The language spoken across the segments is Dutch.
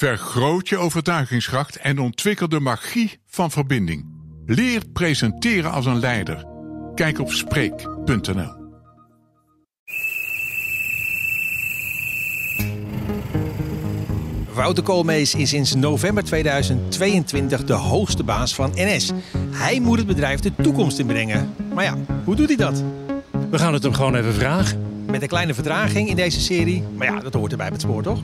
Vergroot je overtuigingskracht en ontwikkel de magie van verbinding. Leer presenteren als een leider. Kijk op Spreek.nl. Wouter Koolmees is sinds november 2022 de hoogste baas van NS. Hij moet het bedrijf de toekomst inbrengen. Maar ja, hoe doet hij dat? We gaan het hem gewoon even vragen. Met een kleine vertraging in deze serie. Maar ja, dat hoort erbij met spoor, toch?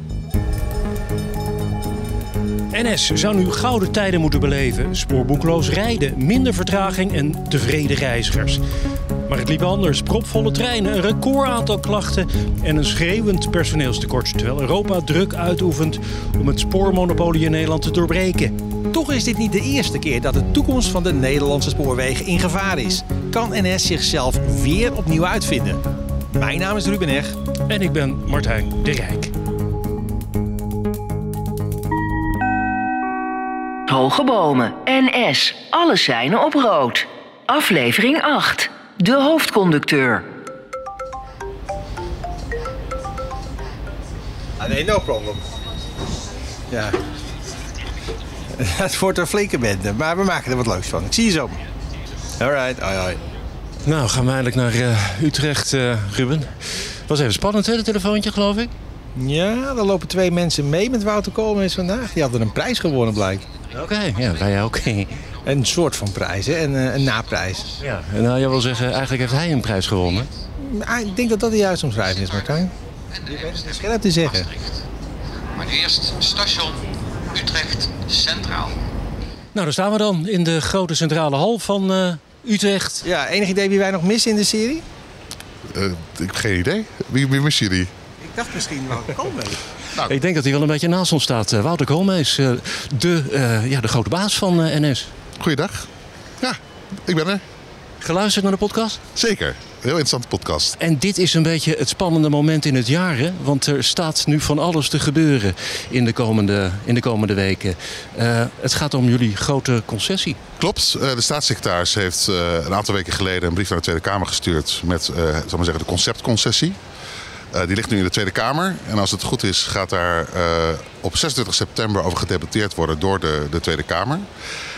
NS zou nu gouden tijden moeten beleven. Spoorboekloos rijden, minder vertraging en tevreden reizigers. Maar het liep anders. Propvolle treinen, een record aantal klachten en een schreeuwend personeelstekort. Terwijl Europa druk uitoefent om het spoormonopolie in Nederland te doorbreken. Toch is dit niet de eerste keer dat de toekomst van de Nederlandse spoorwegen in gevaar is. Kan NS zichzelf weer opnieuw uitvinden? Mijn naam is Ruben Eg. En ik ben Martijn de Rijk. Hoge bomen. NS. Alle seinen op rood. Aflevering 8. De hoofdconducteur. Ah, nee, no problem. Ja. Het wordt een flinke bende, maar we maken er wat leuks van. Ik zie je zo. Alright, hoi hoi. Nou, gaan we eindelijk naar uh, Utrecht, uh, Ruben. Was even spannend, hè, dat telefoontje, geloof ik? Ja, er lopen twee mensen mee met Wouter Koolmees vandaag. Die hadden een prijs gewonnen, blijkt. Oké, ja, wij ook. een soort van prijs, hè? Een, een naprijs. Ja, en nou, jij wil zeggen, eigenlijk heeft hij een prijs gewonnen. Ik denk dat dat de juiste omschrijving is, Martijn. Je weet het scherp te zeggen. Maar eerst station Utrecht Centraal. Nou, daar staan we dan in de grote centrale hal van uh, Utrecht. Ja, enig idee wie wij nog missen in de serie? Uh, ik heb geen idee. Wie, wie missen jullie? Ik dacht misschien Wouter Koolmees. Nou. Ik denk dat hij wel een beetje naast ons staat. Uh, Wouter Koolmees, uh, de, uh, ja, de grote baas van NS. Goeiedag. Ja, ik ben er. Geluisterd naar de podcast? Zeker. Heel interessante podcast. En dit is een beetje het spannende moment in het jaar. Hè? Want er staat nu van alles te gebeuren in de komende, in de komende weken. Uh, het gaat om jullie grote concessie. Klopt. Uh, de staatssecretaris heeft uh, een aantal weken geleden een brief naar de Tweede Kamer gestuurd met zal maar zeggen, de conceptconcessie. Uh, die ligt nu in de Tweede Kamer. En als het goed is, gaat daar uh, op 26 september over gedebatteerd worden door de, de Tweede Kamer.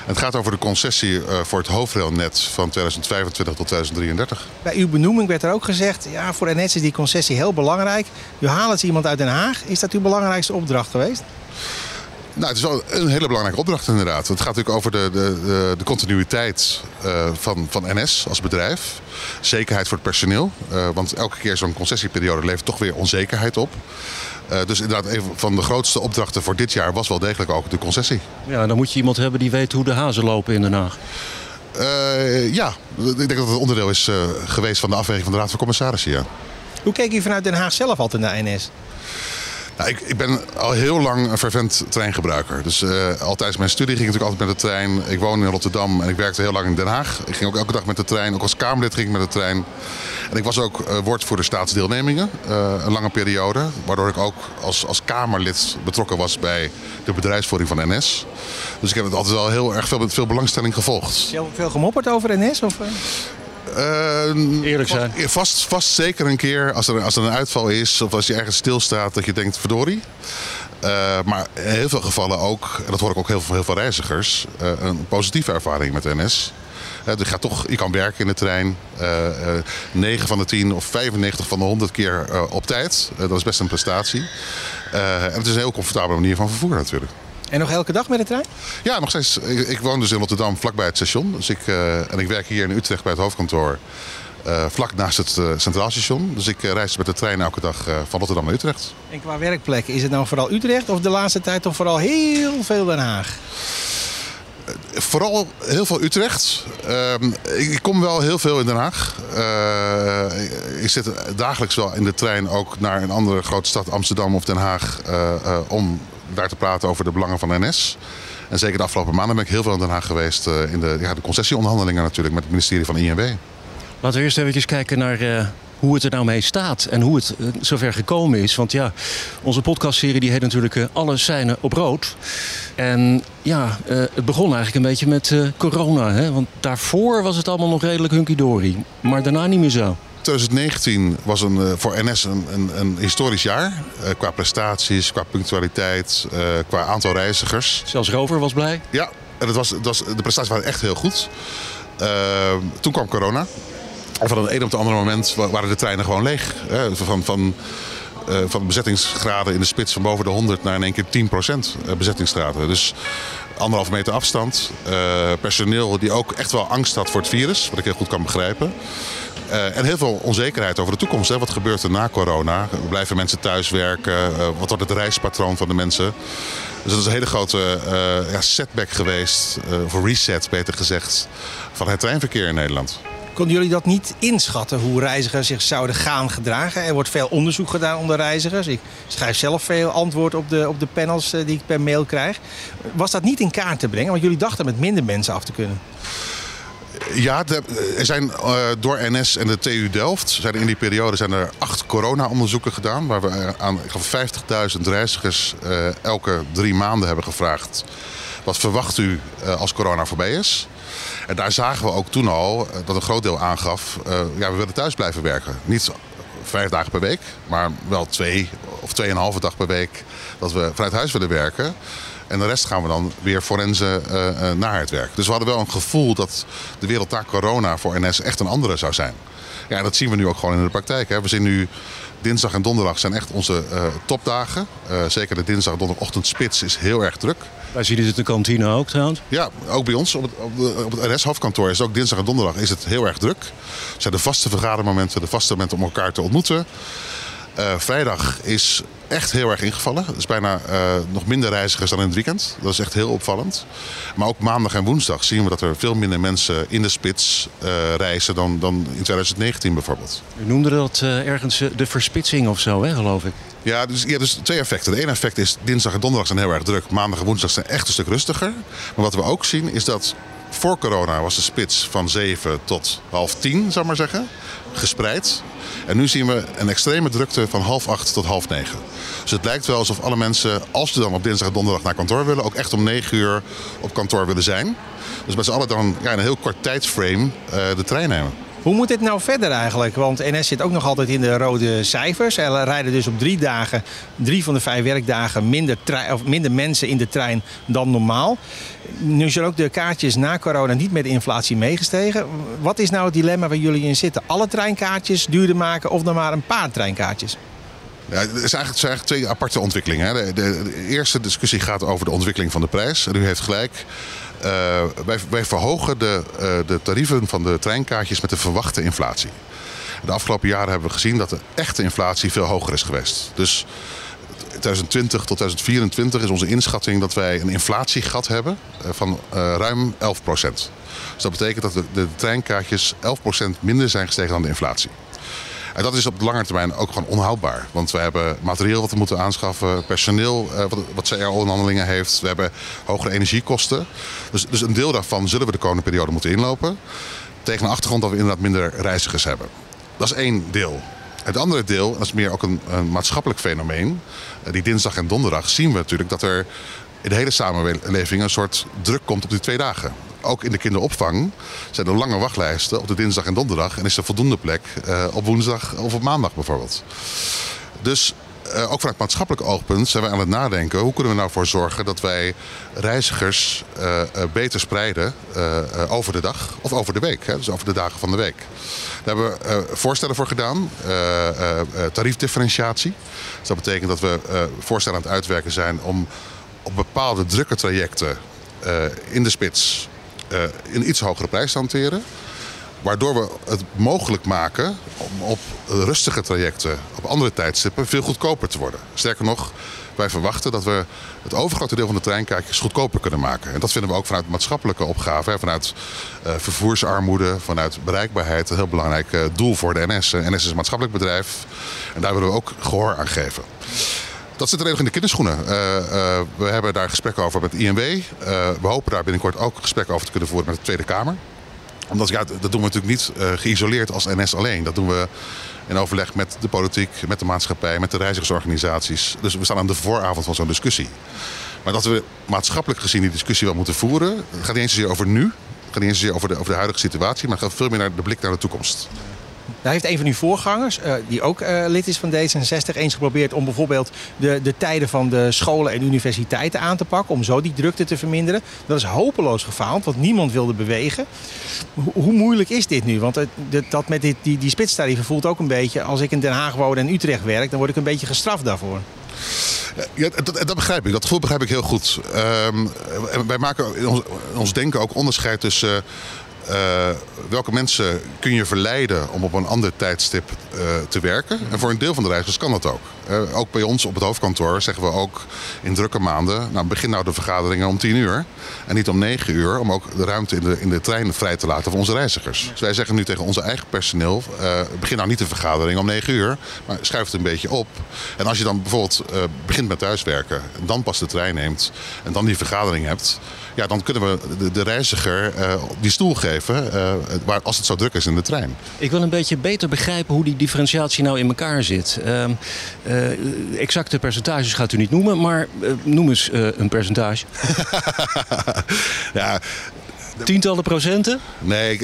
Het gaat over de concessie uh, voor het hoofdrailnet van 2025 tot 2033. Bij uw benoeming werd er ook gezegd, ja, voor NS is die concessie heel belangrijk. U haalt iemand uit Den Haag. Is dat uw belangrijkste opdracht geweest? Nou, het is wel een hele belangrijke opdracht inderdaad. Het gaat natuurlijk over de, de, de, de continuïteit uh, van, van NS als bedrijf. Zekerheid voor het personeel. Uh, want elke keer zo'n concessieperiode levert toch weer onzekerheid op. Uh, dus inderdaad, een van de grootste opdrachten voor dit jaar was wel degelijk ook de concessie. Ja, dan moet je iemand hebben die weet hoe de hazen lopen in Den Haag. Uh, ja, ik denk dat het onderdeel is uh, geweest van de afweging van de Raad van Commissarissen. Ja. Hoe keek u vanuit Den Haag zelf altijd naar NS? Nou, ik, ik, ben al heel lang een fervent treingebruiker. Dus uh, al tijdens mijn studie ging ik natuurlijk altijd met de trein. Ik woonde in Rotterdam en ik werkte heel lang in Den Haag. Ik ging ook elke dag met de trein. Ook als Kamerlid ging ik met de trein. En ik was ook uh, woordvoerder staatsdeelnemingen. Uh, een lange periode. Waardoor ik ook als, als Kamerlid betrokken was bij de bedrijfsvoering van NS. Dus ik heb het altijd wel heel erg veel, met veel belangstelling gevolgd. Heb je veel gemopperd over NS? Of? Uh, Eerlijk zijn. Vast, vast zeker een keer als er, als er een uitval is of als je ergens stilstaat dat je denkt verdorie. Uh, maar in heel veel gevallen ook, en dat hoor ik ook heel veel, heel veel reizigers, uh, een positieve ervaring met NS. Uh, je, gaat toch, je kan werken in de trein. 9 van de 10 of 95 van de 100 keer op tijd. dat is best een prestatie. en het is een heel comfortabele manier van vervoer natuurlijk. En nog elke dag met de trein? Ja, nog steeds. Ik, ik woon dus in Rotterdam, vlakbij het station. Dus ik, uh, en ik werk hier in Utrecht bij het hoofdkantoor. Uh, vlak naast het uh, Centraal Station. Dus ik reis met de trein elke dag van Rotterdam naar Utrecht. En qua werkplekken, is het nou vooral Utrecht of de laatste tijd toch vooral heel veel Den Haag? Vooral heel veel Utrecht. Uh, ik kom wel heel veel in Den Haag. Uh, ik zit dagelijks wel in de trein ook naar een andere grote stad, Amsterdam of Den Haag, uh, om daar te praten over de belangen van NS. En zeker de afgelopen maanden ben ik heel veel in Den Haag geweest in de, ja, de concessieonderhandelingen natuurlijk met het ministerie van INW. Laten we eerst even kijken naar hoe het er nou mee staat en hoe het zover gekomen is. Want ja, onze podcastserie die heet natuurlijk Alle seinen op rood. En ja, het begon eigenlijk een beetje met corona. Hè? Want daarvoor was het allemaal nog redelijk hunky-dory. Maar daarna niet meer zo. 2019 was een, uh, voor NS een, een, een historisch jaar. Uh, qua prestaties, qua punctualiteit, uh, qua aantal reizigers. Zelfs Rover was blij? Ja, en het was, het was, de prestaties waren echt heel goed. toen kwam corona. En van het een op het andere moment waren de treinen gewoon leeg. Van, van, van bezettingsgraden in de spits van boven de 100 naar in één keer 10% bezettingsgraden. Dus anderhalve meter afstand. personeel die ook echt wel angst had voor het virus, wat ik heel goed kan begrijpen. Uh, en heel veel onzekerheid over de toekomst. Hè. Wat gebeurt er na corona? Blijven mensen thuiswerken? Uh, wat wordt het reispatroon van de mensen? Dus dat is een hele grote uh, ja, setback geweest, of reset beter gezegd, van het treinverkeer in Nederland. Konden jullie dat niet inschatten, hoe reizigers zich zouden gaan gedragen? Er wordt veel onderzoek gedaan onder reizigers. Ik schrijf zelf veel antwoord op de, op de panels die ik per mail krijg. Was dat niet in kaart te brengen? Want jullie dachten met minder mensen af te kunnen. Ja, er zijn uh, door NS en de TU Delft zijn in die periode zijn er acht corona-onderzoeken gedaan. Waar we aan 50.000 reizigers uh, elke drie maanden hebben gevraagd. Wat verwacht u uh, als corona voorbij is? En daar zagen we ook toen al dat een groot deel aangaf... ja, we willen thuis blijven werken. Niet vijf dagen per week, maar wel twee of tweeënhalve dag per week... dat we vanuit huis willen werken. En de rest gaan we dan weer forensen uh, uh, naar het werk. Dus we hadden wel een gevoel dat de wereld na corona voor NS echt een andere zou zijn. Ja, dat zien we nu ook gewoon in de praktijk. Hè. We zien nu dinsdag en donderdag zijn echt onze uh, topdagen. zeker de dinsdag en donderdagochtend spits is heel erg druk. Wij zien het in de kantine ook trouwens. Ja, ook bij ons op het, op, het NS-hoofdkantoor is het ook dinsdag en donderdag is het heel erg druk. Het zijn de vaste vergadermomenten, de vaste momenten om elkaar te ontmoeten. Vrijdag is echt heel erg ingevallen. Het is bijna uh, nog minder reizigers dan in het weekend. Dat is echt heel opvallend. Maar ook maandag en woensdag zien we dat er veel minder mensen in de spits uh, reizen dan, dan in 2019 bijvoorbeeld. U noemde dat uh, ergens de verspitsing of zo, hè, geloof ik? Ja, dus, ja, dus twee effecten. De ene effect is dinsdag en donderdag zijn heel erg druk. Maandag en woensdag zijn echt een stuk rustiger. Maar wat we ook zien is dat voor corona was de spits van 7 tot half 10, zou maar zeggen, gespreid. En nu zien we een extreme drukte van half acht tot half negen. Dus het lijkt wel alsof alle mensen, als ze dan op dinsdag en donderdag naar kantoor willen, ook echt om negen uur op kantoor willen zijn. Dus met z'n allen dan ja, in een heel kort tijdsframe uh, de trein nemen. Hoe moet dit nou verder eigenlijk? Want NS zit ook nog altijd in de rode cijfers. Er rijden dus op drie dagen, drie van de vijf werkdagen, minder, of minder mensen in de trein dan normaal. Nu zijn ook de kaartjes na corona niet met de inflatie meegestegen. Wat is nou het dilemma waar jullie in zitten? Alle treinkaartjes duurder maken of dan maar een paar treinkaartjes? Ja, het, zijn eigenlijk twee aparte ontwikkelingen. De, de, de, eerste discussie gaat over de ontwikkeling van de prijs. En u heeft gelijk. Uh, wij, wij, verhogen de, uh, de tarieven van de treinkaartjes met de verwachte inflatie. De afgelopen jaren hebben we gezien dat de echte inflatie veel hoger is geweest. Dus 2020 tot 2024 is onze inschatting dat wij een inflatiegat hebben uh, van ruim 11 procent. Dus dat betekent dat de, de treinkaartjes 11 procent minder zijn gestegen dan de inflatie. En dat is op de lange termijn ook gewoon onhoudbaar. Want we hebben materieel wat we moeten aanschaffen, personeel uh, wat, wat CRO-onderhandelingen heeft. We hebben hogere energiekosten. Dus, dus een deel daarvan zullen we de komende periode moeten inlopen. Tegen de achtergrond dat we inderdaad minder reizigers hebben. Dat is één deel. Het andere deel, dat is meer ook een, een maatschappelijk fenomeen. Uh, die dinsdag en donderdag zien we natuurlijk dat er in de hele samenleving een soort druk komt op die twee dagen ook in de kinderopvang zijn er lange wachtlijsten op de dinsdag en donderdag. En is er voldoende plek uh, op woensdag of op maandag bijvoorbeeld. Dus uh, ook vanuit maatschappelijk oogpunt zijn we aan het nadenken... hoe kunnen we nou voor zorgen dat wij reizigers uh, beter spreiden over de dag of over de week. Hè? Dus over de dagen van de week. Daar hebben we voorstellen voor gedaan. tariefdifferentiatie. Dus dat betekent dat we voorstellen aan het uitwerken zijn om op bepaalde drukke trajecten in de spits uh, een iets hogere prijs te hanteren. Waardoor we het mogelijk maken om op rustige trajecten, op andere tijdstippen, veel goedkoper te worden. Sterker nog, wij verwachten dat we het overgrote deel van de treinkaartjes goedkoper kunnen maken. En dat vinden we ook vanuit maatschappelijke opgaven, vanuit uh, vervoersarmoede, vanuit bereikbaarheid. Een heel belangrijk doel voor de NS. NS is een maatschappelijk bedrijf en daar willen we ook gehoor aan geven. Dat zit er nog in de kinderschoenen. Uh, uh, we hebben daar gesprekken over met INW. Uh, we hopen daar binnenkort ook gesprekken over te kunnen voeren met de Tweede Kamer. Omdat ja, dat doen we natuurlijk niet geïsoleerd als NS alleen. Dat doen we in overleg met de politiek, met de maatschappij, met de reizigersorganisaties. Dus we staan aan de vooravond van zo'n discussie. Maar dat we maatschappelijk gezien die discussie wel moeten voeren, gaat niet eens zozeer over nu. Het gaat niet eens zozeer over de, over de huidige situatie, maar gaat veel meer naar de blik naar de toekomst. Daar heeft een van uw voorgangers, uh, die ook uh, lid is van D66, eens geprobeerd om bijvoorbeeld de, de tijden van de scholen en universiteiten aan te pakken. Om zo die drukte te verminderen. Dat is hopeloos gefaald, want niemand wilde bewegen. Hoe, moeilijk is dit nu? Want dat met die, die spitstarieven voelt ook een beetje, als ik in Den Haag woon en Utrecht werk, dan word ik een beetje gestraft daarvoor. Ja, dat, dat, begrijp ik. Dat gevoel begrijp ik heel goed. Uh, wij maken ons, in ons denken ook onderscheid tussen uh, welke mensen kun je verleiden om op een ander tijdstip uh, te werken? En voor een deel van de reizigers kan dat ook. Uh, ook bij ons op het hoofdkantoor zeggen we ook in drukke maanden... nou, begin nou de vergaderingen om 10 uur en niet om 9 uur... om ook de ruimte in de, in de trein vrij te laten voor onze reizigers. Dus wij zeggen nu tegen onze eigen personeel... begin nou niet de vergadering om 9 uur, maar schuif het een beetje op. En als je dan bijvoorbeeld begint met thuiswerken... en dan pas de trein neemt en dan die vergadering hebt... ja, dan kunnen we de, de reiziger die stoel geven uh, waar, als het zo druk is in de trein. Ik wil een beetje beter begrijpen hoe die differentiatie nou in elkaar zit. Uh, uh, exacte percentages gaat u niet noemen, maar noem eens een percentage. ja, Tientallen procenten? Nee,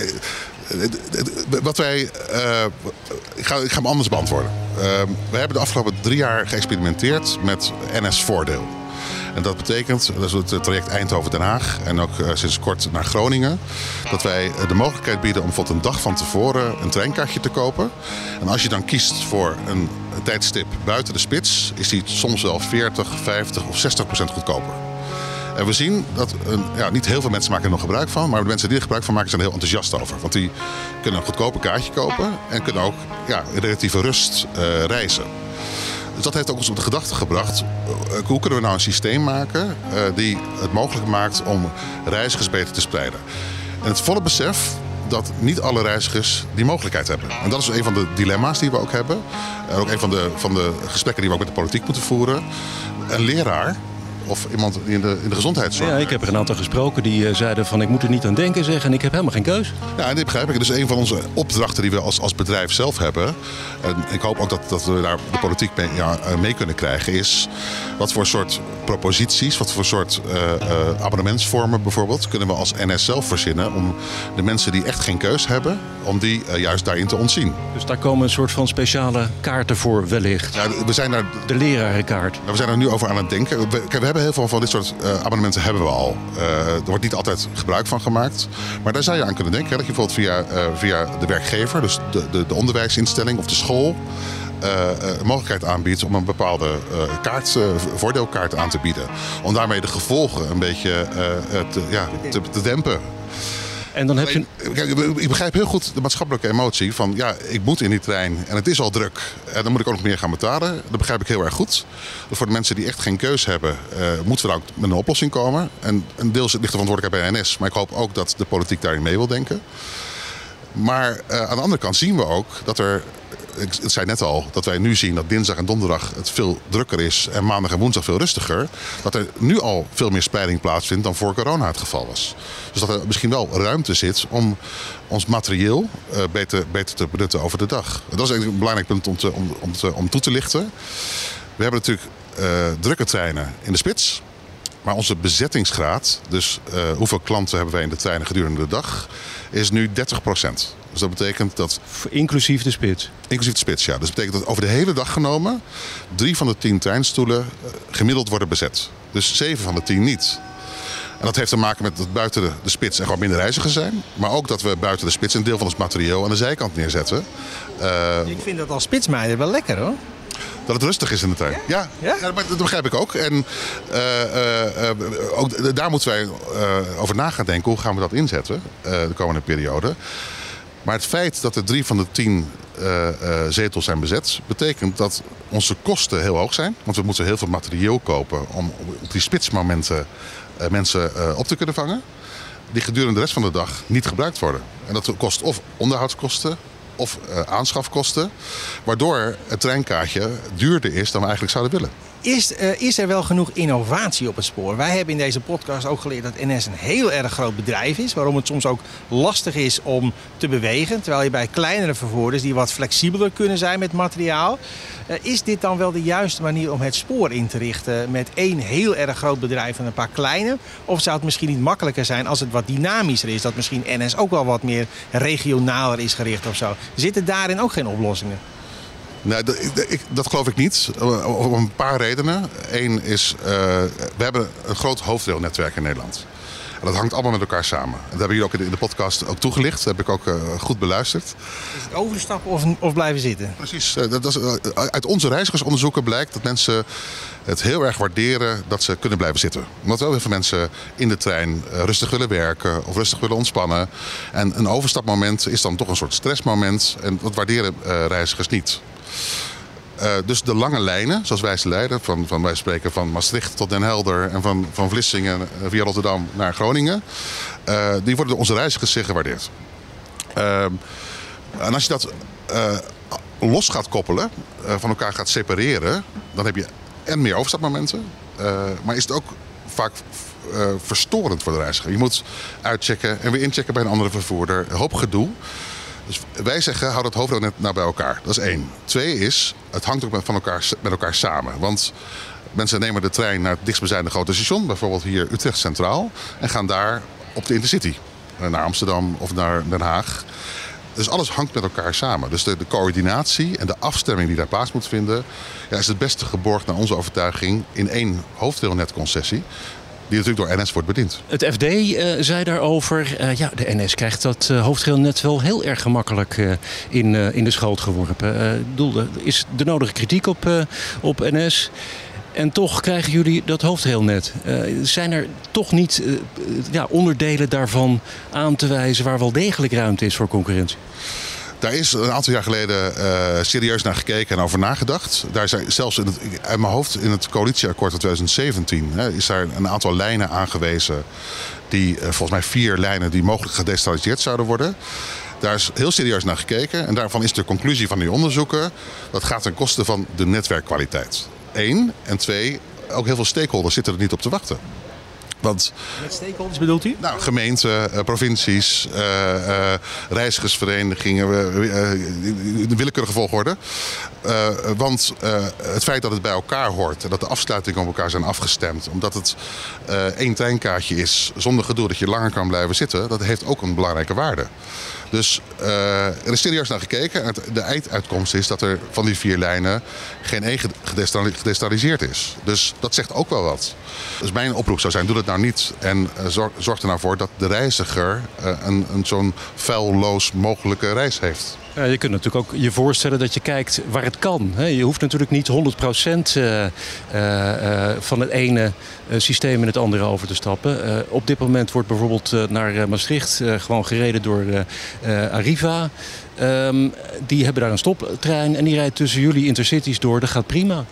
wat wij. ik, ga, ik ga hem anders beantwoorden. we hebben de afgelopen drie jaar geëxperimenteerd met NS-voordeel. En dat betekent, dat is het traject Eindhoven-Den Haag en ook uh, sinds kort naar Groningen, dat wij eh, de mogelijkheid bieden om bijvoorbeeld een dag van tevoren een treinkaartje te kopen. En als je dan kiest voor een tijdstip buiten de spits, is die soms wel 40, 50 of 60 procent goedkoper. En we zien dat een, ja, niet heel veel mensen maken er nog gebruik van. Maar de mensen die er gebruik van maken zijn er heel enthousiast over. Want die kunnen een goedkoper kaartje kopen. En kunnen ook ja, in relatieve rust uh, reizen. Dat heeft ook ons op de gedachte gebracht. Eh, hoe kunnen we nou een systeem maken uh, die het mogelijk maakt om reizigers beter te spreiden? En het volle besef dat niet alle reizigers die mogelijkheid hebben. En dat is een van de dilemma's die we ook hebben. En ook een van de, van de gesprekken die we ook met de politiek moeten voeren. Een leraar of iemand in de, in de gezondheidszorg. Ja, ik heb er een aantal gesproken die uh, zeiden van ik moet er niet aan denken zeggen en ik heb helemaal geen keus. Ja, en dit begrijp ik. Dus een van onze opdrachten die we als, als bedrijf zelf hebben. En ik hoop ook dat, dat we daar de politiek mee, ja, eh, mee kunnen krijgen. Is wat voor soort proposities, wat voor soort uh, uh, abonnementsvormen bijvoorbeeld, kunnen we als NS zelf verzinnen om de mensen die echt geen keus hebben, om die uh, juist daarin te ontzien. Dus daar komen een soort van speciale kaarten voor wellicht. Ja, we zijn daar, de lerarenkaart. We zijn er nu over aan het denken. We, we hebben heel veel van dit soort abonnementen hebben we al. er wordt niet altijd gebruik van gemaakt. Maar daar zou je aan kunnen denken. Hè, dat je bijvoorbeeld via, via de werkgever, dus de, de, de onderwijsinstelling of de school uh, mogelijkheid aanbiedt om een bepaalde uh, kaart, voordeelkaart aan te bieden. Om daarmee de gevolgen een beetje ja, te, te dempen. En dan heb je... Ik begrijp heel goed de maatschappelijke emotie van ja, ik moet in die trein en het is al druk. En dan moet ik ook nog meer gaan betalen. Dat begrijp ik heel erg goed. voor de mensen die echt geen keus hebben, uh, moeten we daar ook met een oplossing komen. En een deel ligt de verantwoordelijkheid bij NS. Maar ik hoop ook dat de politiek daarin mee wil denken. Maar uh, aan de andere kant zien we ook dat er ik zei net al, dat wij nu zien dat dinsdag en donderdag het veel drukker is en maandag en woensdag veel rustiger. Dat er nu al veel meer spreiding plaatsvindt dan voor corona het geval was. Dus dat er misschien wel ruimte zit om ons materieel uh, beter, beter te benutten over de dag. Dat is een belangrijk punt om, te, om, om, toe te lichten. We hebben natuurlijk uh, drukke treinen in de spits. Maar onze bezettingsgraad, dus uh, hoeveel klanten hebben wij in de treinen gedurende de dag, is nu 30 procent. Dus dat betekent dat... Inclusief de spits? Inclusief de spits, ja. Dus dat betekent dat over de hele dag genomen... drie van de tien treinstoelen gemiddeld worden bezet. Dus zeven van de tien niet. En dat heeft te maken met dat buiten de, de spits er gewoon minder reizigers zijn. Maar ook dat we buiten de spits een deel van ons materieel aan de zijkant neerzetten. Uh, ik vind dat als spitsmeider wel lekker hoor dat het rustig is in de tuin. Ja, ja? ja dat begrijp ik ook. En uh, uh, ook daar moeten wij over na gaan denken. Hoe gaan we dat inzetten de komende periode? Maar het feit dat er drie van de tien uh, uh, zetels zijn bezet, betekent dat onze kosten heel hoog zijn. Want we moeten heel veel materieel kopen om op die spitsmomenten uh, mensen op te kunnen vangen. Die gedurende de rest van de dag niet gebruikt worden. En dat kost of onderhoudskosten of aanschafkosten. Waardoor het treinkaartje duurder is dan we eigenlijk zouden willen. Is, uh, is er wel genoeg innovatie op het spoor? Wij hebben in deze podcast ook geleerd dat NS een heel erg groot bedrijf is. Waarom het soms ook lastig is om te bewegen. Terwijl je bij kleinere vervoerders die wat flexibeler kunnen zijn met materiaal. Uh, is dit dan wel de juiste manier om het spoor in te richten met één heel erg groot bedrijf en een paar kleine? Of zou het misschien niet makkelijker zijn als het wat dynamischer is? Dat misschien NS ook wel wat meer regionaler is gericht of zo. Zitten daarin ook geen oplossingen? Nee, dat, ik, dat geloof ik niet. Om een paar redenen. Eén is, uh, we hebben een groot hoofdrailnetwerk in Nederland. En dat hangt allemaal met elkaar samen. Dat hebben jullie ook in de podcast ook toegelicht. Dat heb ik ook uh, goed beluisterd. Is het overstappen of, of blijven zitten? Precies. Uh, dat is, uit onze reizigersonderzoeken blijkt dat mensen het heel erg waarderen dat ze kunnen blijven zitten. Omdat wel heel veel mensen in de trein rustig willen werken of rustig willen ontspannen. En een overstapmoment is dan toch een soort stressmoment. En dat waarderen reizigers niet. Uh, dus de lange lijnen, zoals wij ze leiden, van, van wij spreken van Maastricht tot Den Helder en van, van Vlissingen via Rotterdam naar Groningen, uh, die worden door onze reizigers zeer gewaardeerd. Uh, en als je dat los gaat koppelen, van elkaar gaat separeren, dan heb je en meer overstapmomenten, maar is het ook vaak verstorend voor de reiziger. Je moet uitchecken en weer inchecken bij een andere vervoerder, een hoop gedoe. Dus wij zeggen, hou dat hoofdrail net nou bij elkaar. Dat is één. Twee is, het hangt ook met, van elkaar, met elkaar samen. Want mensen nemen de trein naar het dichtstbijzijnde grote station, bijvoorbeeld hier Utrecht Centraal, en gaan daar op de Intercity naar Amsterdam of naar Den Haag. Dus alles hangt met elkaar samen. Dus de, coördinatie en de afstemming die daar plaats moet vinden, ja, is het beste geborgd naar onze overtuiging in één hoofdrailnetconcessie die natuurlijk door NS wordt bediend. Het FD uh, zei daarover, uh, ja, de NS krijgt dat uh, hoofdrailnet wel heel erg gemakkelijk in, in de schoot geworpen. bedoel, er is de nodige kritiek op, op NS. En toch krijgen jullie dat hoofdrailnet. zijn er toch niet ja, onderdelen daarvan aan te wijzen waar wel degelijk ruimte is voor concurrentie? Daar is een aantal jaar geleden uh, serieus naar gekeken en over nagedacht. Daar zijn zelfs in het, mijn hoofd in het coalitieakkoord van 2017 hè, is daar een aantal lijnen aangewezen. Die uh, volgens mij vier lijnen die mogelijk gedecentraliseerd zouden worden. Daar is heel serieus naar gekeken. En daarvan is de conclusie van die onderzoeken... dat gaat ten koste van de netwerkkwaliteit. Eén. En twee, ook heel veel stakeholders zitten er niet op te wachten. Want, Met stakeholders bedoelt u? Nou, gemeenten, uh, provincies, uh, uh, reizigersverenigingen, de willekeurige volgorde. want het feit dat het bij elkaar hoort en dat de afsluitingen op elkaar zijn afgestemd, omdat het één treinkaartje is zonder gedoe dat je langer kan blijven zitten, dat heeft ook een belangrijke waarde. Dus uh, er is serieus naar gekeken. En de einduitkomst is dat er van die vier lijnen geen één gedestaliseerd is. Dus dat zegt ook wel wat. Dus mijn oproep zou zijn, doe dat nou niet. En uh, zorg, er nou voor dat de reiziger uh, een, een zo'n vuilloos mogelijke reis heeft. Ja, je kunt natuurlijk ook je voorstellen dat je kijkt waar het kan. Je hoeft natuurlijk niet 100% van het ene systeem in het andere over te stappen. Op dit moment wordt bijvoorbeeld naar Maastricht gewoon gereden door Arriva. Um, die hebben daar een stoptrein en die rijdt tussen jullie intercities door. Dat gaat prima.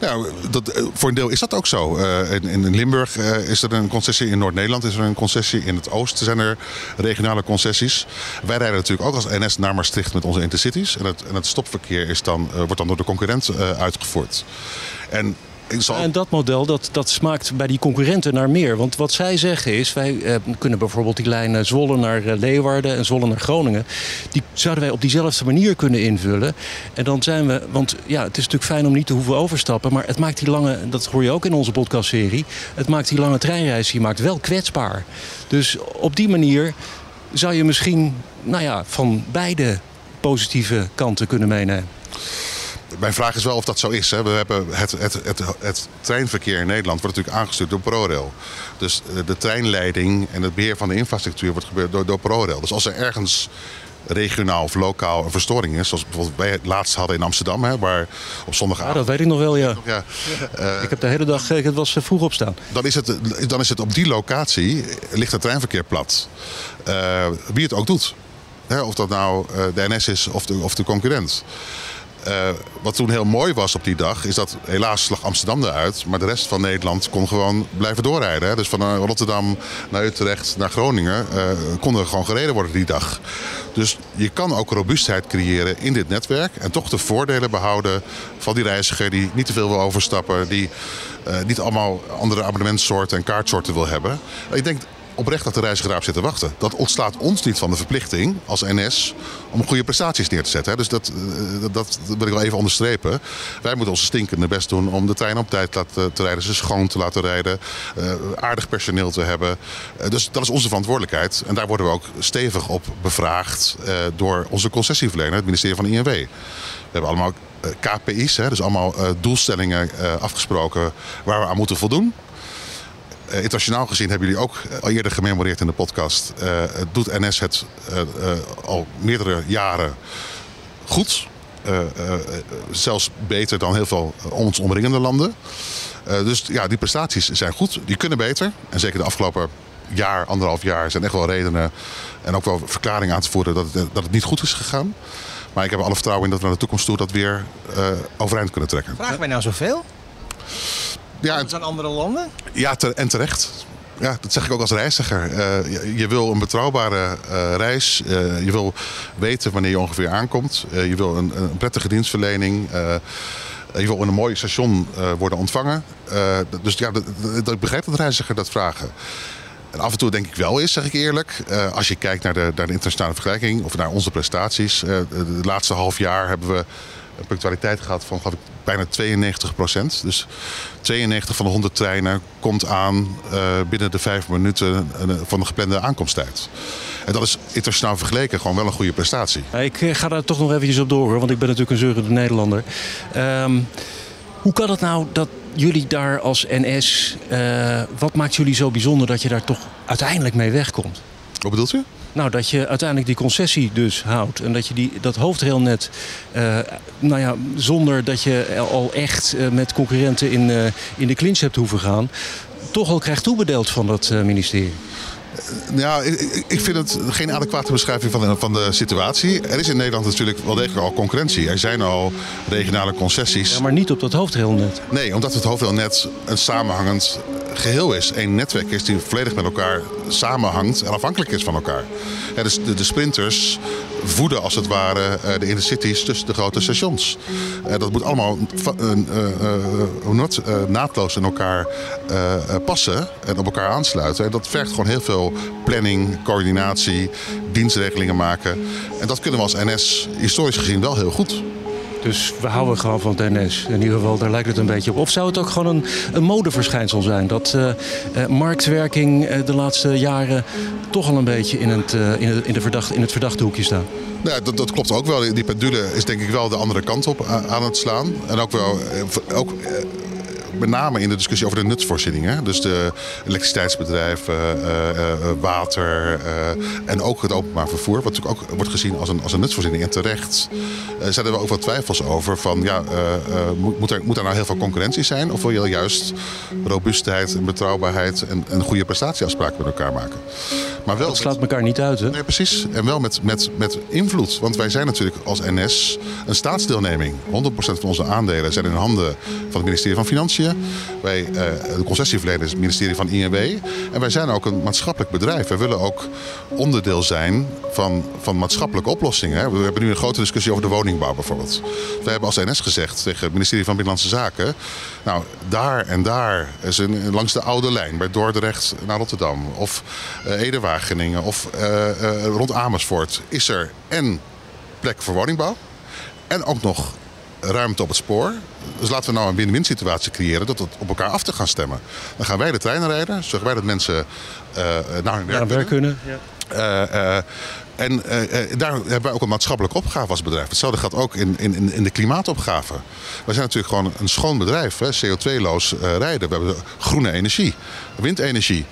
Nou, dat, eh, voor een deel is dat ook zo. Uh, in, in, Limburg uh, is er een concessie, in Noord-Nederland is er een concessie, in het oosten zijn er regionale concessies. Wij rijden natuurlijk ook als NS naar Maastricht met onze intercities. En het, en het stopverkeer is dan, wordt dan door de concurrent uitgevoerd. En en dat model dat, dat smaakt bij die concurrenten naar meer. Want wat zij zeggen is, wij eh, kunnen bijvoorbeeld die lijn Zwolle naar eh, Leeuwarden en Zwolle naar Groningen. Die zouden wij op diezelfde manier kunnen invullen. En dan zijn we, want ja, het is natuurlijk fijn om niet te hoeven overstappen. Maar het maakt die lange, dat hoor je ook in onze podcastserie. Het maakt die lange treinreis, je maakt wel kwetsbaar. Dus op die manier zou je misschien, nou ja, van beide positieve kanten kunnen meenemen mijn vraag is wel of dat zo is. Hè. We hebben het, het, het, het, treinverkeer in Nederland wordt natuurlijk aangestuurd door ProRail. Dus eh, de treinleiding en het beheer van de infrastructuur wordt gebeurd door, door ProRail. Dus als er ergens regionaal of lokaal een verstoring is. Zoals bijvoorbeeld wij het laatst hadden in Amsterdam, hè, waar op zondagavond... Ja, dat weet ik nog wel, ja. ja uh, ik heb de hele dag, het was vroeg opstaan. Dan is, het, dan is het op die locatie, ligt het treinverkeer plat. Uh, wie het ook doet. Hè, of dat nou de NS is of de, of de concurrent. Eh, wat toen heel mooi was op die dag, is dat helaas slag Amsterdam eruit. Maar de rest van Nederland kon gewoon blijven doorrijden. Hè. Dus van eh, Rotterdam naar Utrecht naar Groningen uh, kon er gewoon gereden worden die dag. Dus je kan ook robuustheid creëren in dit netwerk. En toch de voordelen behouden van die reiziger die niet te veel wil overstappen. Die niet allemaal andere abonnementsoorten en kaartsoorten wil hebben. Ik denk oprecht dat de reiziger daarop zit te wachten. Dat ontslaat ons niet van de verplichting als NS om goede prestaties neer te zetten. Dus dat, eh, dat, wil ik wel even onderstrepen. Wij moeten onze stinkende best doen om de trein op tijd te rijden, ze schoon te laten rijden, eh, aardig personeel te hebben. Eh, dus dat is onze verantwoordelijkheid. En daar worden we ook stevig op bevraagd door onze concessieverlener, het ministerie van INW. We hebben allemaal KPI's, dus allemaal doelstellingen afgesproken waar we aan moeten voldoen. Uh, internationaal gezien hebben jullie ook eh, al eerder gememoreerd in de podcast. Uh, doet NS het al meerdere jaren goed. zelfs beter dan heel veel ons omringende landen. dus ja, die prestaties zijn goed. Die kunnen beter. En zeker de afgelopen jaar, anderhalf jaar, zijn echt wel redenen en ook wel verklaringen aan te voeren dat het, dat het niet goed is gegaan. Maar ik heb alle vertrouwen in dat we naar de toekomst toe dat weer overeind kunnen trekken. Vragen wij nou zoveel? Ja, zijn andere landen? Ja, en terecht. Ja, dat zeg ik ook als reiziger. Uh, je, wil een betrouwbare uh, reis. Uh, je wil weten wanneer je ongeveer aankomt. je wil een, een, prettige dienstverlening. je wil in een mooi station worden ontvangen. dus ja, ik begrijp dat reiziger dat vragen. En af en toe denk ik wel eens, zeg ik eerlijk. als je kijkt naar de, naar de internationale vergelijking of naar onze prestaties. de laatste half jaar hebben we een punctualiteit gehad van geloof ik, bijna 92 procent. Dus 92 van de 100 treinen komt aan uh, binnen de vijf minuten eh, van de geplande aankomsttijd. En dat is internationaal vergeleken gewoon wel een goede prestatie. Ik eh, ga daar toch nog eventjes op door, want ik ben natuurlijk een zeurende Nederlander. Um, hoe kan het nou dat jullie daar als NS, wat maakt jullie zo bijzonder dat je daar toch uiteindelijk mee wegkomt? Wat bedoelt u? Nou, dat je uiteindelijk die concessie dus houdt. En dat je die, dat hoofdrailnet, uh, nou ja, zonder dat je al echt uh, met concurrenten in, uh, in de clinch hebt hoeven gaan, toch al krijgt toebedeeld van dat ministerie. Ja, ik, ik, vind het geen adequate beschrijving van de, van de situatie. Er is in Nederland natuurlijk wel degelijk al concurrentie. Er zijn al regionale concessies. Ja, maar niet op dat hoofdrailnet. Nee, omdat het hoofdrailnet een samenhangend geheel is. Een netwerk is die volledig met elkaar samenhangt en afhankelijk is van elkaar. Dus de, de, sprinters voeden als het ware eh, de intercities tussen de grote stations. Uh, dat moet allemaal uh, naadloos in elkaar passen en op elkaar aansluiten. En dat vergt gewoon heel veel planning, coördinatie, dienstregelingen maken. En dat kunnen we als NS historisch gezien wel heel goed. Dus we houden gewoon van het NS. In ieder geval, daar lijkt het een beetje op. Of zou het ook gewoon een, een modeverschijnsel zijn? Dat uh, uh, marktwerking uh, de laatste jaren toch al een beetje in het, in het, in de verdachte, in het verdachte hoekje staat? Nou, dat, dat, klopt ook wel. Die pendule is denk ik wel de andere kant op aan het slaan. En ook wel ook, met name in de discussie over de nutsvoorzieningen. Dus de elektriciteitsbedrijven, uh, uh, water en ook het openbaar vervoer. Wat natuurlijk ook wordt gezien als een, als een nutsvoorziening. En terecht zijn er ook wat twijfels over van ja, moet, moet, er, moet er nou heel veel concurrentie zijn? Of wil je juist robuustheid en betrouwbaarheid en, en goede prestatieafspraken met elkaar maken? Maar wel dat slaat elkaar niet uit, hè? Nee, precies. En wel met, met, met invloed. Want wij zijn natuurlijk als NS een staatsdeelneming. 100% van onze aandelen zijn in handen van het ministerie van Financiën. Wij, uh, de concessieverlener is het ministerie van INW. En wij zijn ook een maatschappelijk bedrijf. Wij willen ook onderdeel zijn van, van maatschappelijke oplossingen. We hebben nu een grote discussie over de woningbouw bijvoorbeeld. Wij hebben als NS gezegd tegen het ministerie van Binnenlandse Zaken... nou, daar en daar, is een, langs de oude lijn, bij Dordrecht naar Rotterdam... of uh, of uh, rond Amersfoort... is er en plek voor woningbouw... en ook nog ruimte op het spoor. Dus laten we nou een win-win situatie creëren dat het op elkaar af te gaan stemmen. Dan gaan wij de treinen rijden, zorgen wij dat mensen uh, naar hun werk, werk kunnen. Ja. Uh, uh, en daar hebben wij ook een maatschappelijke opgave als bedrijf. Hetzelfde gaat ook in, in, in de klimaatopgave. Wij zijn natuurlijk gewoon een schoon bedrijf, CO2-loos rijden. We hebben groene energie, windenergie.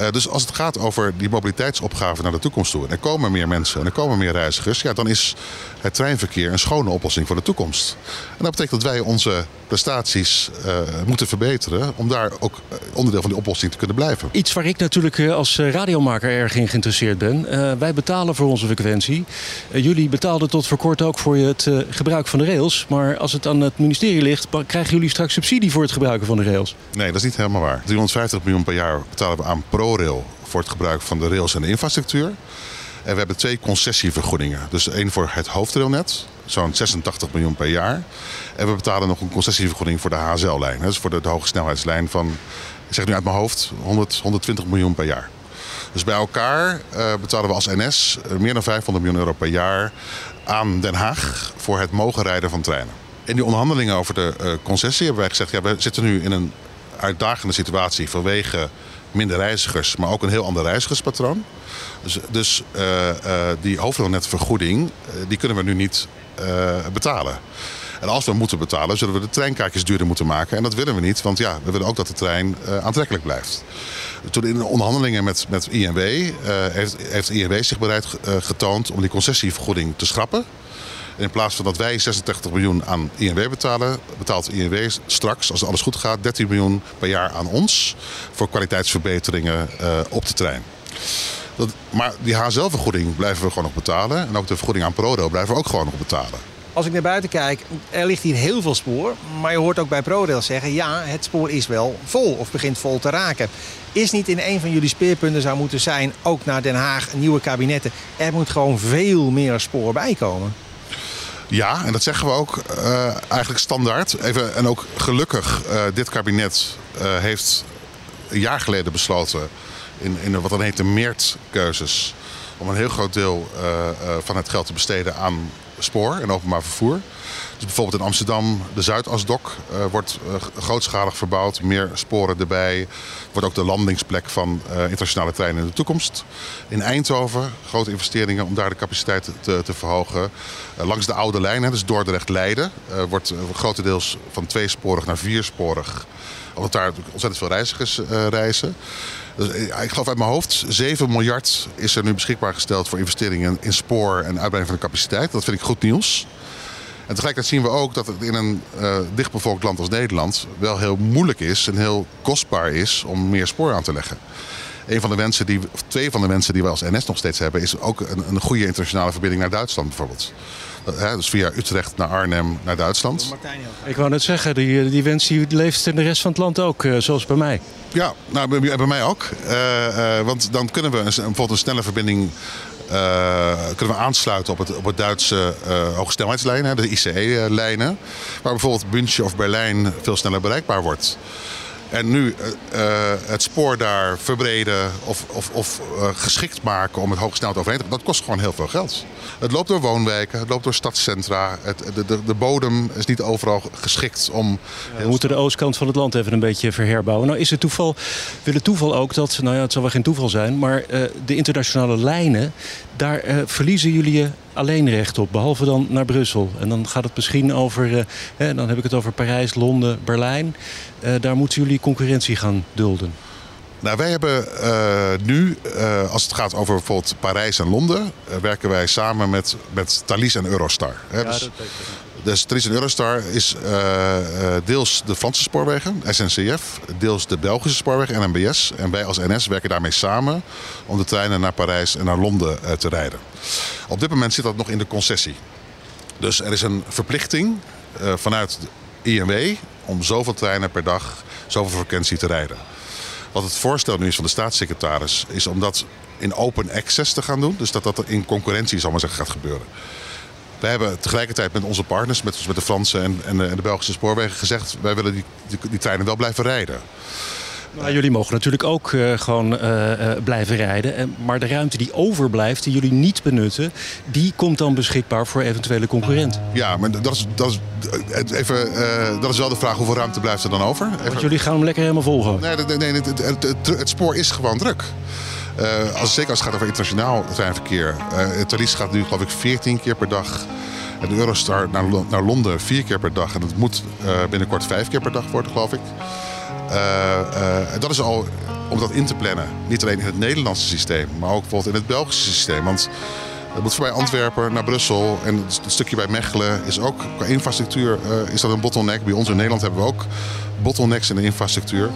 Uh, dus als het gaat over die mobiliteitsopgave naar de toekomst toe... en er komen meer mensen en er komen meer reizigers... Ja, dan is het treinverkeer een schone oplossing voor de toekomst. En dat betekent dat wij onze prestaties uh, moeten verbeteren... om daar ook eh, onderdeel van die oplossing te kunnen blijven. Iets waar ik natuurlijk als radiomaker erg in geïnteresseerd ben. wij betalen voor onze frequentie. Eh, jullie betaalden tot voor kort ook voor het gebruik van de rails. Maar als het aan het ministerie ligt, krijgen jullie straks subsidie voor het gebruiken van de rails? Nee, dat is niet helemaal waar. 350 miljoen per jaar betalen we aan Voor het gebruik van de rails en de infrastructuur. En we hebben twee concessievergoedingen. Dus één voor het hoofdrailnet, zo'n 86 miljoen per jaar. En we betalen nog een concessievergoeding voor de HSL-lijn. Dus voor de, de hoge snelheidslijn van, ik zeg nu uit mijn hoofd, 100, 120 miljoen per jaar. Dus bij elkaar uh, betalen we als NS meer dan 500 miljoen euro per jaar aan Den Haag voor het mogen rijden van treinen. In die onderhandelingen over de uh, concessie hebben wij gezegd, ja, we zitten nu in een uitdagende situatie vanwege minder reizigers, maar ook een heel ander reizigerspatroon. Dus, dus uh, uh, die hoofdrolnetvergoeding, uh, die kunnen we nu niet betalen. En als we moeten betalen, zullen we de treinkaartjes duurder moeten maken. En dat willen we niet, want ja, we willen ook dat de trein aantrekkelijk blijft. Toen in de onderhandelingen met, met INW heeft, heeft INW zich bereid getoond om die concessievergoeding te schrappen. In plaats van dat wij 86 miljoen aan INW betalen, betaalt INW straks, als alles goed gaat, 13 miljoen per jaar aan ons voor kwaliteitsverbeteringen uh, op de trein. Dat, maar die HSL-vergoeding blijven we gewoon nog betalen. En ook de vergoeding aan ProRail blijven we ook gewoon nog betalen. Als ik naar buiten kijk, er ligt hier heel veel spoor. Maar je hoort ook bij ProRail zeggen, ja, het spoor is wel vol of begint vol te raken. Is niet in een van jullie speerpunten zou moeten zijn, ook naar Den Haag, nieuwe kabinetten. Er moet gewoon veel meer spoor bij komen. Ja, en dat zeggen we ook uh, eigenlijk standaard. Even, en ook gelukkig, uh, dit kabinet uh, heeft een jaar geleden besloten... in, in wat dan heet de meertkeuzes... om een heel groot deel van het geld te besteden aan spoor en openbaar vervoer. Dus bijvoorbeeld in Amsterdam, de Zuidasdok uh, wordt uh, grootschalig verbouwd. Meer sporen erbij. Wordt ook de landingsplek van uh, internationale treinen in de toekomst. In Eindhoven, grote investeringen om daar de capaciteit te, te verhogen. langs de oude lijn, hè, dus Dordrecht-Leiden, wordt grotendeels van tweesporig naar viersporig. Omdat daar ontzettend veel reizigers reizen. Dus, ik geloof uit mijn hoofd, 7 miljard is er nu beschikbaar gesteld voor investeringen in spoor en uitbreiding van de capaciteit. Dat vind ik goed nieuws. En tegelijkertijd zien we ook dat het in een uh, dichtbevolkt land als Nederland wel heel moeilijk is en heel kostbaar is om meer spoor aan te leggen. Een van de wensen die, twee van de wensen die we als NS nog steeds hebben, is ook een, een goede internationale verbinding naar Duitsland bijvoorbeeld. Hè, dus via Utrecht naar Arnhem naar Duitsland. Ik wou net zeggen, die, die wens die leeft in de rest van het land ook, uh, zoals bij mij. Ja, nou, bij, bij mij ook. Uh, uh, want dan kunnen we een, bijvoorbeeld een snelle verbinding uh, kunnen we aansluiten op het, op het Duitse uh, hogesnelheidslijnen, de ICE-lijnen. Waar bijvoorbeeld München of Berlijn veel sneller bereikbaar wordt. En nu uh, het spoor daar verbreden of, of, of uh, geschikt maken om het hoogsnelheid overheen te dat kost gewoon heel veel geld. Het loopt door woonwijken, het loopt door stadscentra. Het, de, de, de, bodem is niet overal geschikt om... we moeten de oostkant van het land even een beetje verherbouwen. Nou is het toeval, wil het toeval ook dat, nou ja het zal wel geen toeval zijn... maar de internationale lijnen, daar verliezen jullie alleen recht op, behalve dan naar Brussel. En dan gaat het misschien over, uh, hè, dan heb ik het over Parijs, Londen, Berlijn. Uh, daar moeten jullie concurrentie gaan dulden. Nou, wij hebben uh, nu, als het gaat over bijvoorbeeld Parijs en Londen, werken wij samen met, met Thalys en Eurostar. Hè? Ja, dus, dat dus Thalys en Eurostar is deels de Franse spoorwegen, SNCF, deels de Belgische spoorwegen, NMBS. En wij als NS werken daarmee samen om de treinen naar Parijs en naar Londen te rijden. Op dit moment zit dat nog in de concessie. Dus er is een verplichting vanuit de INW om zoveel treinen per dag, zoveel frequentie te rijden. Wat het voorstel nu is van de staatssecretaris, is om dat in open access te gaan doen. Dus dat dat in concurrentie, zal maar zeggen, gaat gebeuren. Wij hebben tegelijkertijd met onze partners, met, met de Franse en, en, de, en de Belgische spoorwegen, gezegd: wij willen die, die, die treinen wel blijven rijden. Nou, jullie mogen natuurlijk ook uh, gewoon uh, uh, blijven rijden. Maar de ruimte die overblijft, die jullie niet benutten, die komt dan beschikbaar voor eventuele concurrenten. Ja, maar dat is, dat is, even, dat is wel de vraag: hoeveel ruimte blijft er dan over? Even... Want jullie gaan hem lekker helemaal volgen. Nee, nee, nee het, het, het, het, spoor is gewoon druk. Als, zeker als het gaat over internationaal treinverkeer. het Thalys gaat nu, geloof ik, 14 keer per dag. En de Eurostar naar, naar Londen vier keer per dag. En het moet binnenkort vijf keer per dag worden, geloof ik. Uh, uh, dat is al om dat in te plannen. Niet alleen in het Nederlandse systeem, maar ook bijvoorbeeld in het Belgische systeem. Want het moet voorbij Antwerpen naar Brussel. En het stukje bij Mechelen is ook qua infrastructuur uh, is dat een bottleneck. Bij ons in Nederland hebben we ook bottlenecks in de infrastructuur.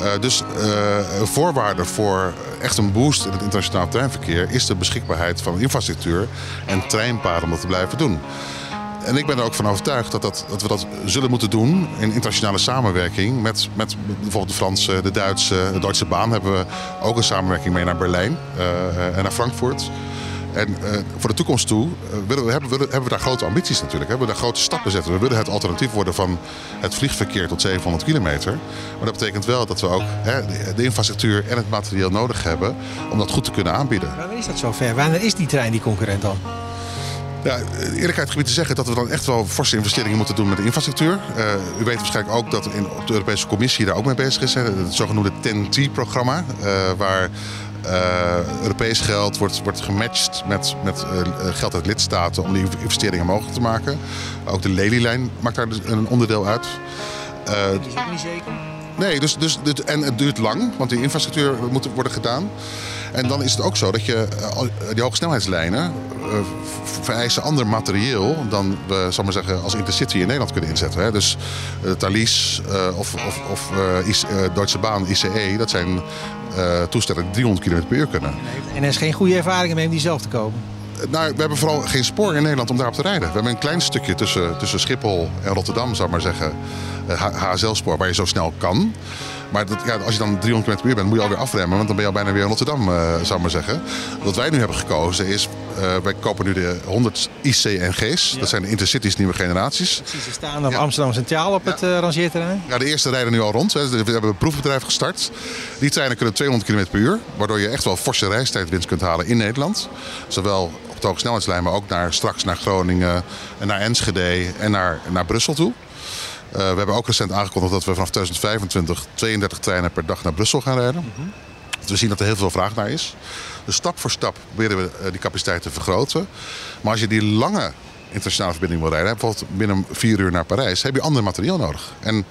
Uh, dus uh, voorwaarde voor echt een boost in het internationaal treinverkeer is de beschikbaarheid van infrastructuur en treinpaden om dat te blijven doen. En ik ben er ook van overtuigd dat, dat, dat we dat zullen moeten doen in internationale samenwerking met, met bijvoorbeeld de Franse, de Duitse, de Duitse baan hebben we ook een samenwerking mee naar Berlijn uh, en naar Frankfurt. En uh, voor de toekomst toe uh, willen we, hebben, we, hebben we daar grote ambities natuurlijk. Hebben we daar grote stappen zetten. We willen het alternatief worden van het vliegverkeer tot 700 kilometer. Maar dat betekent wel dat we ook hè, de, de, infrastructuur en het materieel nodig hebben om dat goed te kunnen aanbieden. Wanneer is dat zover? Wanneer is die trein die concurrent dan? Ja, eerlijkheid gebied te zeggen dat we dan echt wel forse investeringen moeten doen met de infrastructuur. Uh, u weet waarschijnlijk ook dat in, de Europese Commissie daar ook mee bezig is. Hè, het zogenoemde TEN-T-programma, uh, waar uh, Europees geld wordt, wordt gematcht met, met uh, geld uit lidstaten om die investeringen mogelijk te maken. Ook de Lelylijn maakt daar dus een onderdeel uit. Uh, dat is ook niet zeker. Nee, dus, dus, dus, en het duurt lang, want die infrastructuur moet worden gedaan. En dan is het ook zo dat je die hogesnelheidslijnen vereisen ander materieel dan we zal maar zeggen, als Intercity in Nederland kunnen inzetten. Hè. Dus uh, Thalys uh, of, of, of uh, Duitse Baan, ICE, dat zijn toestellen die 300 km per uur kunnen. En er is geen goede ervaringen mee om die zelf te kopen? Nou, we hebben vooral geen spoor in Nederland om daarop te rijden. We hebben een klein stukje tussen, tussen Schiphol en Rotterdam, zou ik maar zeggen. HSL-spoor, waar je zo snel kan. Maar dat, ja, als je dan 300 km per uur bent, moet je alweer afremmen. Want dan ben je al bijna weer in Rotterdam, uh, zou ik maar zeggen. Wat wij nu hebben gekozen is, uh, wij kopen nu de 100 ICNG's. Ja. Dat zijn de Intercities nieuwe generaties. Precies, ze staan op ja. Amsterdam Centraal op het uh, rangeerterrein. Ja, de eerste rijden nu al rond. Hè. We hebben een proefbedrijf gestart. Die treinen kunnen 200 km per uur. Waardoor je echt wel forse reistijdwinst kunt halen in Nederland. Zowel op de hogesnelheidslijn, maar ook naar, straks naar Groningen en naar Enschede en naar, naar Brussel toe. Uh, we hebben ook recent aangekondigd dat we vanaf 2025 32 treinen per dag naar Brussel gaan rijden. Mm -hmm. We zien dat er heel veel vraag naar is. Dus stap voor stap proberen we uh, die capaciteit te vergroten. Maar als je die lange internationale verbinding wil rijden, bijvoorbeeld binnen vier uur naar Parijs, heb je ander materieel nodig. En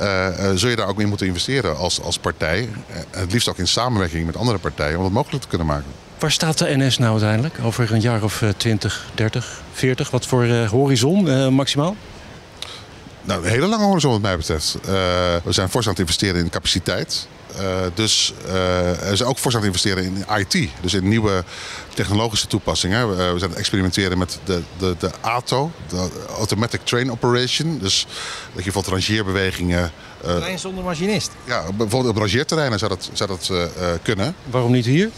uh, zul je daar ook mee moeten investeren als, als partij. het liefst ook in samenwerking met andere partijen om dat mogelijk te kunnen maken. Waar staat de NS nou uiteindelijk? Over een jaar of 20, 30, 40? Wat voor horizon maximaal? Nou, een hele lange horizon wat mij betreft. Uh, we zijn fors aan het investeren in capaciteit. Uh, dus uh, we zijn ook fors aan het investeren in IT. Dus in nieuwe technologische toepassingen. We, we zijn aan het experimenteren met de, de, de ATO, de Automatic Train Operation. Dus dat je bijvoorbeeld rangeerbewegingen... Trein zonder machinist? Ja, bijvoorbeeld op rangeerterreinen zou dat, zou dat kunnen. Waarom niet hier?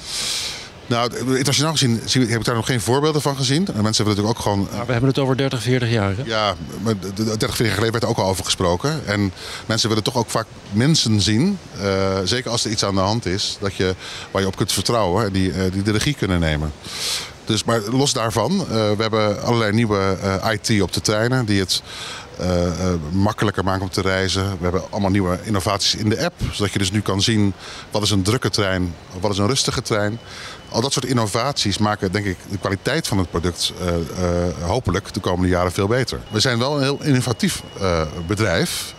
Nou, internationaal gezien heb ik daar nog geen voorbeelden van gezien. En mensen hebben natuurlijk ook gewoon. Maar we hebben het over 30, 40 jaar. Hè? Ja, maar 30, 40 jaar geleden werd er ook al over gesproken. En mensen willen toch ook vaak mensen zien, uh, zeker als er iets aan de hand is, dat je, waar je op kunt vertrouwen, die, uh, die de regie kunnen nemen. Dus, maar los daarvan, uh, we hebben allerlei nieuwe IT op de treinen die het uh, uh, makkelijker maken om te reizen. We hebben allemaal nieuwe innovaties in de app. Zodat je dus nu kan zien wat is een drukke trein, wat is een rustige trein. Al dat soort innovaties maken denk ik de kwaliteit van het product uh, hopelijk de komende jaren veel beter. We zijn wel een heel innovatief bedrijf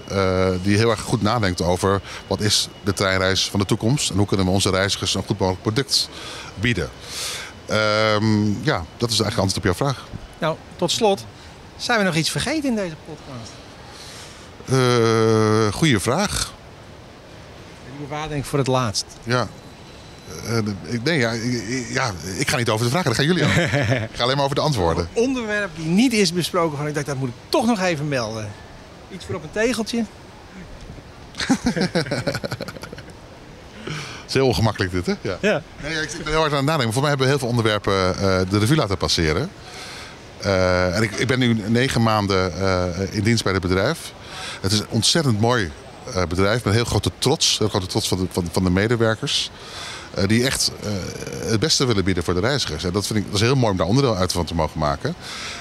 die heel erg goed nadenkt over wat is de treinreis van de toekomst en hoe kunnen we onze reizigers een goed mogelijk product bieden. Um, ja, dat is eigenlijk antwoord op jouw vraag. Nou, tot slot. Zijn we nog iets vergeten in deze podcast? Goeie vraag. Die waardening voor het laatst. Ja. Uh, nee, ja, ja, ik ga niet over de vragen, dat gaan jullie aan. ik ga alleen maar over de antwoorden. Een onderwerp die niet is besproken, van ik dacht dat moet ik toch nog even melden. Iets voor op een tegeltje. Het is heel ongemakkelijk dit, hè? Ja. ja. Nee, ik ben heel hard aan het nadenken. Voor mij hebben we heel veel onderwerpen uh, de revue laten passeren. Uh, en ik, ik, ben nu negen maanden uh, in dienst bij het bedrijf. Het is een ontzettend mooi uh, bedrijf met heel grote trots. Heel grote trots van de, van, van de medewerkers. Die echt het beste willen bieden voor de reizigers. En dat, vind ik, dat is heel mooi om daar onderdeel uit van te mogen maken.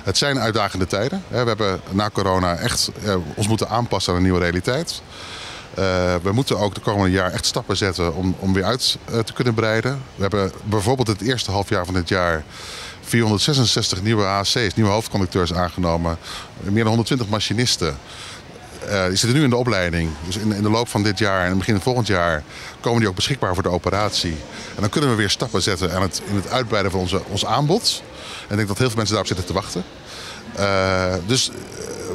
Het zijn uitdagende tijden. We hebben na corona echt ons moeten aanpassen aan een nieuwe realiteit. we moeten ook de komende jaar echt stappen zetten om, om weer uit te kunnen breiden. We hebben bijvoorbeeld het eerste halfjaar van dit jaar 466 nieuwe AC's, nieuwe hoofdconducteurs aangenomen. Meer dan 120 machinisten. Die zitten nu in de opleiding. Dus in, in de loop van dit jaar en begin volgend jaar komen die ook beschikbaar voor de operatie. En dan kunnen we weer stappen zetten aan het, in het uitbreiden van onze, ons aanbod. En ik denk dat heel veel mensen daarop zitten te wachten. Uh, dus uh,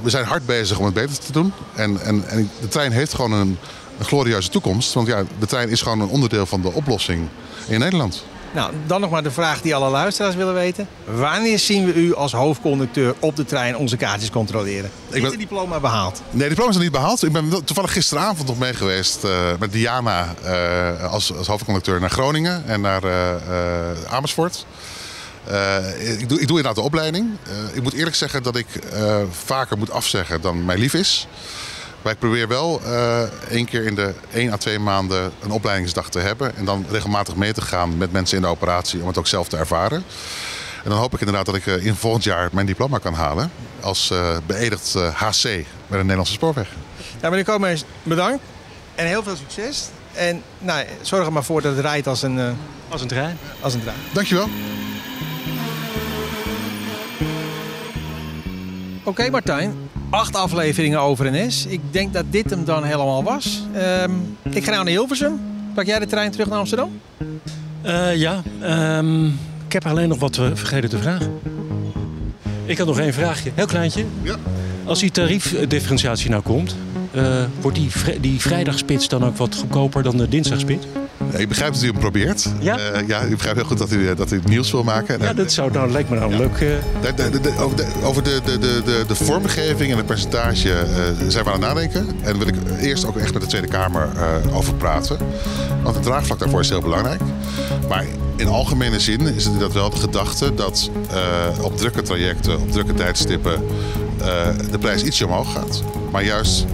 we zijn hard bezig om het beter te doen. En, en, en de trein heeft gewoon een, een glorieuze toekomst. Want ja, de trein is gewoon een onderdeel van de oplossing in Nederland. Nou, dan nog maar de vraag die alle luisteraars willen weten. Wanneer zien we u als hoofdconducteur op de trein onze kaartjes controleren? Ik ben- het diploma behaald? Nee, de diploma is nog niet behaald. Ik ben toevallig gisteravond nog mee geweest eh, met Diana eh, als, als hoofdconducteur naar Groningen en naar eh, Amersfoort. Ik, doe, ik doe inderdaad de opleiding. Ik moet eerlijk zeggen dat ik vaker moet afzeggen dan mij lief is. Maar ik probeer wel eh één keer in de één à twee maanden een opleidingsdag te hebben. En dan regelmatig mee te gaan met mensen in de operatie om het ook zelf te ervaren. En dan hoop ik inderdaad dat ik eh, in volgend jaar mijn diploma kan halen. Als eh beëdigd HC bij de Nederlandse Spoorweg. Ja, meneer Koolmees, bedankt. En heel veel succes. En nou, zorg er maar voor dat het rijdt als een, eh, Als een trein. als een trein. Dankjewel. Oké Martijn, acht afleveringen over NS. Ik denk dat dit hem dan helemaal was. Ehm, ik ga nou naar Hilversum. Pak jij de trein terug naar Amsterdam? Eh, ja, ehm, ik heb alleen nog wat eh, vergeten te vragen. Ik had nog één vraagje, heel kleintje. Ja. Als die tariefdifferentiatie nou komt, eh, wordt die, vri- die vrijdagspits dan ook wat goedkoper dan de dinsdagspits? Ja, ik begrijp dat u hem probeert. Ja? Eh, ja, ik begrijp heel goed dat u, dat u nieuws wil maken. Ja, dat zou nou, lijkt me nou leuk. eh, over de, over de, de, de, de, vormgeving en het percentage eh, zijn we aan het nadenken. En daar wil ik eerst ook echt met de Tweede Kamer eh, over praten. Want het draagvlak daarvoor is heel belangrijk. Maar in algemene zin is het inderdaad wel de gedachte dat eh, op drukke trajecten, op drukke tijdstippen, eh, de prijs ietsje omhoog gaat. Maar juist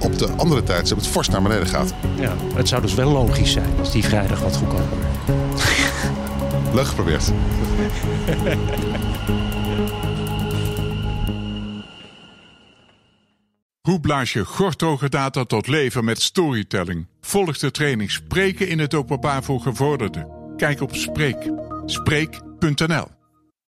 op de andere tijdstippen het fors naar beneden gaat. ja, het zou dus wel logisch zijn als die vrijdag wat goedkoper wordt. Leuk geprobeerd. Hoe blaas je gorthoge data tot leven met storytelling? Volg de training Spreken in het openbaar voor gevorderden. Kijk op Spreek. Spreek.nl